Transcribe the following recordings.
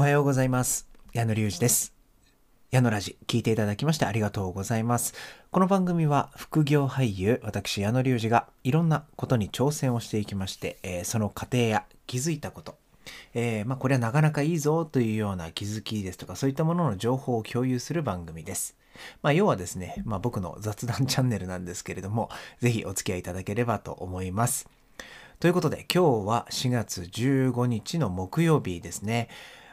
おはようございます。矢野隆二です。矢野ラジ、聞いていただきましてありがとうございます。この番組は副業俳優、私矢野隆二がいろんなことに挑戦をしていきまして、えーその過程や気づいたこと、えーまあこれはなかなかいいぞというような気づきですとかそういったものの情報を共有する番組です。まあ要はですね、まあ僕の雑談 チャンネルなんですけれども、ぜひお付き合いいただければと思います。ということで今日は4月15日の木曜日ですね。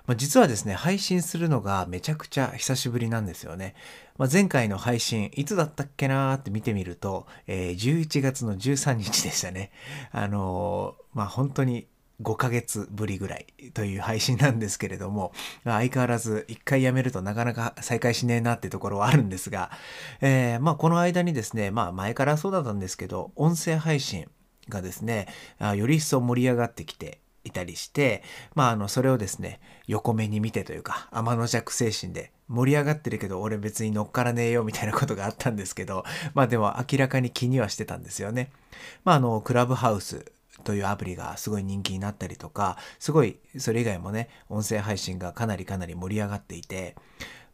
まあ、実はですね、配信するのがめちゃくちゃ久しぶりなんですよね。まあ、前回の配信、いつだったっけなーって見てみると、えー11月の13日でしたね。あのーまあ本当に5ヶ月ぶりぐらいという配信なんですけれども、相変わらず一回やめるとなかなか再開しねえなってところはあるんですが、えーまあこの間にですね、まあ前からそうだったんですけど、音声配信がですね、より一層盛り上がってきていたりして、まああのそれをですね、横目に見てというか、天の弱精神で盛り上がってるけど俺別に乗っからねえよみたいなことがあったんですけど、まあでも明らかに気にはしてたんですよね。まああの、クラブハウスというアプリがすごい人気になったりとか、すごいそれ以外もね、音声配信がかなりかなり盛り上がっていて、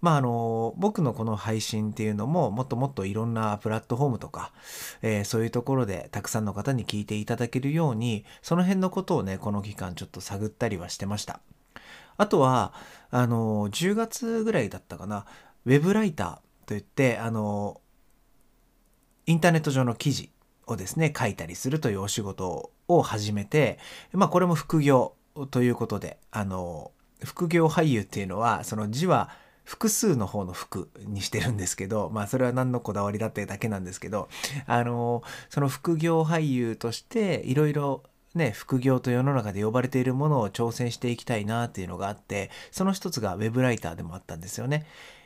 まああの、僕のこの配信っていうのももっともっといろんなプラットフォームとか、えーそういうところでたくさんの方に聞いていただけるように、その辺のことをね、この期間ちょっと探ったりはしてました。あとは、あの、10月ぐらいだったかな、ウェブライターといって、あの、インターネット上の記事をですね、書いたりするというお仕事を始めて、まあこれも副業ということで、あの、副業俳優っていうのは、その字は複数の方の服にしてるんですけど、まあそれは何のこだわりだってだけなんですけど、あの、その副業俳優としていろいろね、副業と世の中で呼ばれているものを挑戦していきたいなっていうのがあって、その一つがウェブライターでもあったんですよね。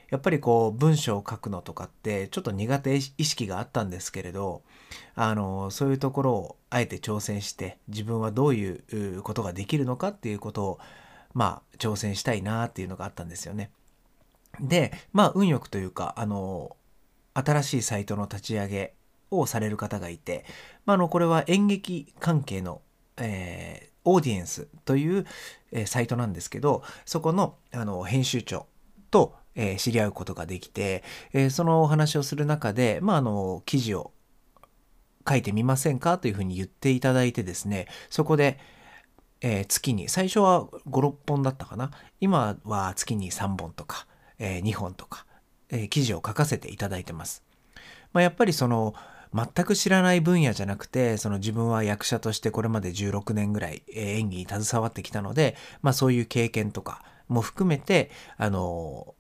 やっぱりこう文章を書くのとかってちょっと苦手意識があったんですけれど、あの、そういうところをあえて挑戦して自分はどういうことができるのかっていうことをまあ挑戦したいなっていうのがあったんですよね。で、まあ運よくというか、あの、新しいサイトの立ち上げをされる方がいて、まあ、あの、これは演劇関係の、えーオーディエンスという、えーサイトなんですけど、そこの、あの、編集長と、えー知り合うことができて、えそのお話をする中で、まあ、あの、記事を書いてみませんかというふうに言っていただいてですね、そこで、え月に、最初は5、6本だったかな。今は月に3本とか、え2本とか、え記事を書かせていただいてます。まあ、やっぱりその、全く知らない分野じゃなくて、その自分は役者としてこれまで16年ぐらいえ演技に携わってきたので、まあそういう経験とかも含めて、あの、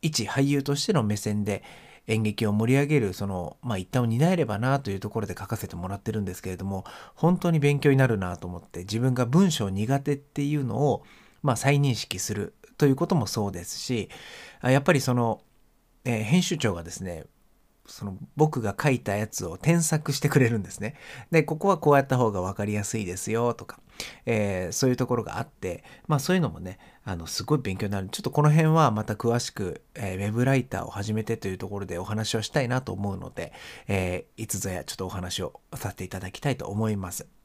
一俳優としての目線で演劇を盛り上げる、その、まあ一端を担えればなというところで書かせてもらってるんですけれども、本当に勉強になるなと思って、自分が文章苦手っていうのを、まあ再認識するということもそうですし、やっぱりその、えー編集長がですね、その僕が書いたやつを添削してくれるんですね。で、ここはこうやった方が分かりやすいですよとか、えーそういうところがあって、まあそういうのもね、あの、すごい勉強になる。ちょっとこの辺はまた詳しく、えーウェブライターを始めてというところでお話をしたいなと思うので、えーいつぞやちょっとお話をさせていただきたいと思います。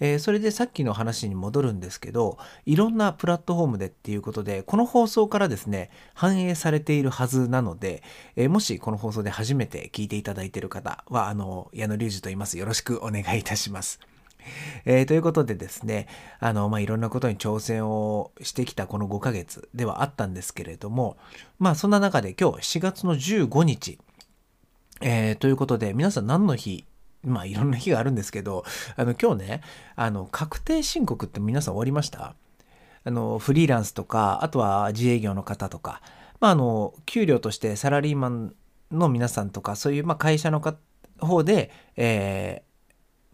えーそれでさっきの話に戻るんですけど、いろんなプラットフォームでっていうことで、この放送からですね、反映されているはずなので、えーもしこの放送で初めて聞いていただいている方は、あの、矢野隆二と言います。よろしくお願いいたします。えーということでですね、あの、まあ、いろんなことに挑戦をしてきたこの5ヶ月ではあったんですけれども、まあ、そんな中で今日7月の15日、えーということで、皆さん何の日まあいろんな日があるんですけど、あの今日ね、あの確定申告って皆さん終わりました？あのフリーランスとか、あとは自営業の方とか、まああの給料としてサラリーマンの皆さんとか、そういうまあ会社の方で、えー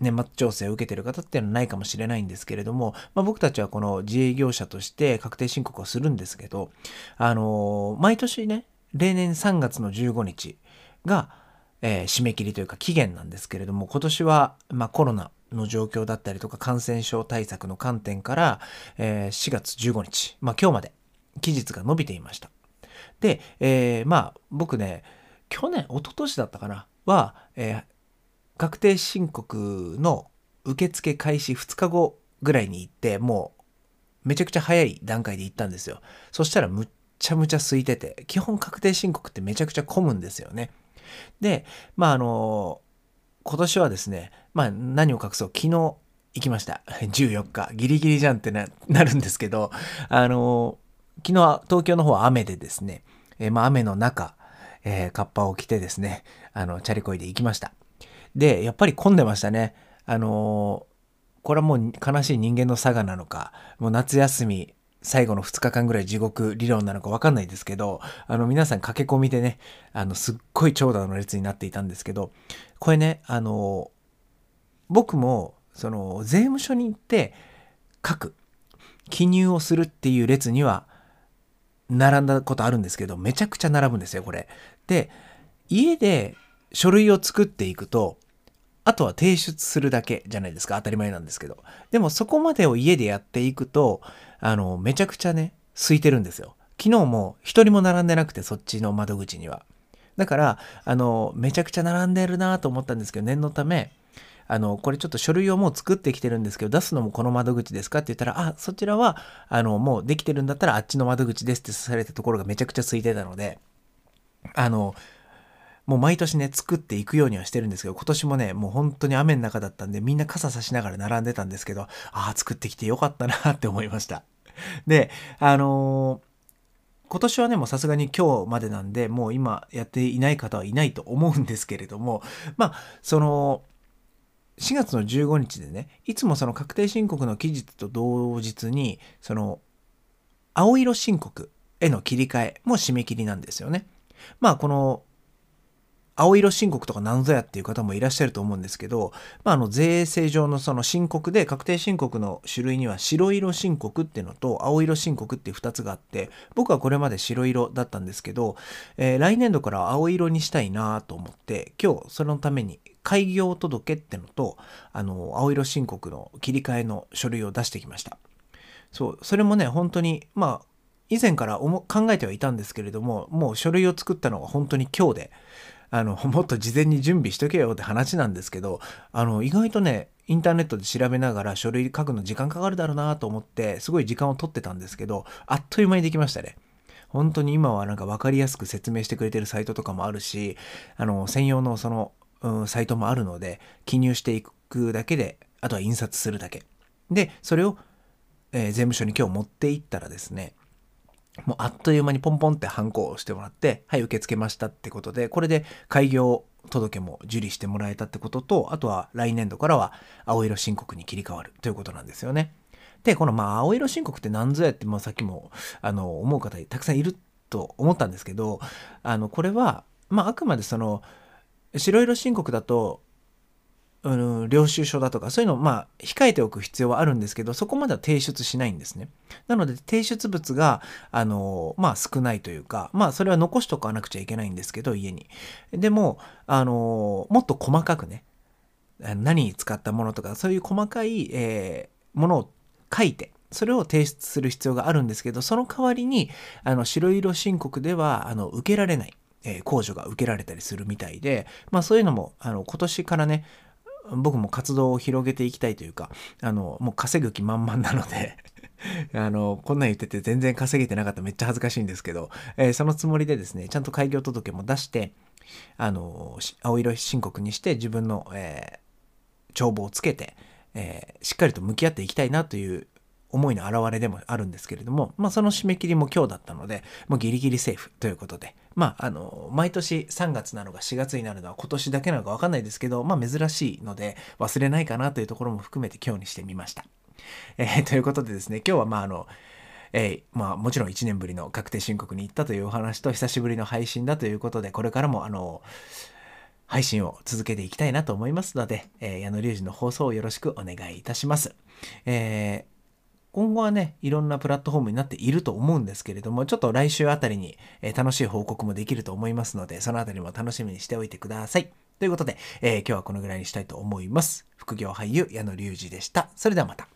年末調整を受けてる方っていうのはないかもしれないんですけれども、まあ、僕たちはこの自営業者として確定申告をするんですけど、あの毎年ね、例年3月の15日が、えー締め切りというか期限なんですけれども、今年は、まあ、コロナの状況だったりとか感染症対策の観点から、えー4月15日、まあ、今日まで期日が伸びていました。で、えーまあ僕ね、去年、一昨年だったかな、は、えー確定申告の受付開始2日後ぐらいに行って、もうめちゃくちゃ早い段階で行ったんですよ。そしたらむっちゃむちゃ空いてて、基本確定申告ってめちゃくちゃ混むんですよね。で、まああの、今年はですね、まあ何を隠そう、昨日行きました。14日。ギリギリじゃんってなるんですけど、あの、昨日は東京の方は雨でですね、え、まあ雨の中、えー、カッパを着てですね、あの、チャリコイで行きました。で、やっぱり混んでましたね。あのこれはもう悲しい人間の差がなのか、もう夏休み最後の2日間ぐらい地獄理論なのか分かんないですけど、あの皆さん駆け込みでね、あのすっごい長蛇の列になっていたんですけど、これね、あの、僕もその税務署に行って書く、記入をするっていう列には並んだことあるんですけど、めちゃくちゃ並ぶんですよ、これ。で、家で書類を作っていくと、あとは提出するだけじゃないですか。当たり前なんですけど。でもそこまでを家でやっていくと、あの、めちゃくちゃね、空いてるんですよ。昨日も一人も並んでなくて、そっちの窓口には。だから、あの、めちゃくちゃ並んでるなと思ったんですけど、念のため、あの、これちょっと書類をもう作ってきてるんですけど、出すのもこの窓口ですかって言ったら、あ、そちらは、あの、もうできてるんだったらあっちの窓口ですってされたところがめちゃくちゃ空いてたので、あの、もう毎年ね、作っていくようにはしてるんですけど、今年もね、もう本当に雨の中だったんで、みんな傘差しながら並んでたんですけど、ああ、作ってきてよかったなって思いました。で、あのー、今年はね、もうさすがに今日までなんで、もう今やっていない方はいないと思うんですけれども、まあ、その、4月の15日でね、いつもその確定申告の期日と同日に、その、青色申告への切り替えも締め切りなんですよね。まあ、この青色申告とか何ぞやっていう方もいらっしゃると思うんですけど、まあ、あの税制上のその申告で確定申告の種類には白色申告っていうのと青色申告っていう2つがあって僕はこれまで白色だったんですけど、えー、来年度から青色にしたいなと思って今日そのために開業届ってのとあの青色申告の切り替えの書類を出してきました。そうそれもね本当にまあ以前から考えてはいたんですけれどももう書類を作ったのが本当に今日であの、もっと事前に準備しとけよって話なんですけど、あの、意外とね、インターネットで調べながら書類書くの時間かかるだろうなと思って、すごい時間を取ってたんですけど、あっという間にできましたね。本当に今はなんか分かりやすく説明してくれてるサイトとかもあるし、あの、専用のその、うん、サイトもあるので、記入していくだけで、あとは印刷するだけ。で、それを、えー、税務署に今日持って行ったらですね、もうあっという間にポンポンってハンコをしてもらって、はい、受け付けましたってことで、これで開業届も受理してもらえたってことと、あとは来年度からは青色申告に切り替わるということなんですよね。で、このまあ青色申告って何ぞやって、まあ、さっきもあの思う方たくさんいると思ったんですけど、あのこれは、まあ、あくまでその白色申告だとうん、領収書だとかそういうのをまあ控えておく必要はあるんですけどそこまでは提出しないんですね。なので提出物があのまあ少ないというかまあそれは残しとかなくちゃいけないんですけど家に。でもあのもっと細かくね何に使ったものとかそういう細かい、えー、ものを書いてそれを提出する必要があるんですけどその代わりにあの白色申告ではあの受けられない控除が受けられたりするみたいで、まあそういうのも、あの、今年からね、僕も活動を広げていきたいというか、あの、もう稼ぐ気満々なので あの、こんなん言ってて全然稼げてなかっためっちゃ恥ずかしいんですけど、えー、そのつもりでですね、ちゃんと開業届も出して、あの、青色申告にして自分の、えー、帳簿をつけて、えー、しっかりと向き合っていきたいなという思いの表れでもあるんですけれども、まあ、その締め切りも今日だったので、もうギリギリセーフということで、まあ、あの、毎年3月なのか4月になるのは今年だけなのかわかんないですけど、まあ、珍しいので、忘れないかなというところも含めて今日にしてみました。えー、ということでですね、今日はまあ、あの、えー、まあ、もちろん1年ぶりの確定申告に行ったというお話と、久しぶりの配信だということで、これからも、あの、配信を続けていきたいなと思いますので、えー、矢野隆二の放送をよろしくお願いいたします。えー今後はね、いろんなプラットフォームになっていると思うんですけれども、ちょっと来週あたりに、えー、楽しい報告もできると思いますので、そのあたりも楽しみにしておいてください。ということで、えー、今日はこのぐらいにしたいと思います。副業俳優、矢野隆二でした。それではまた。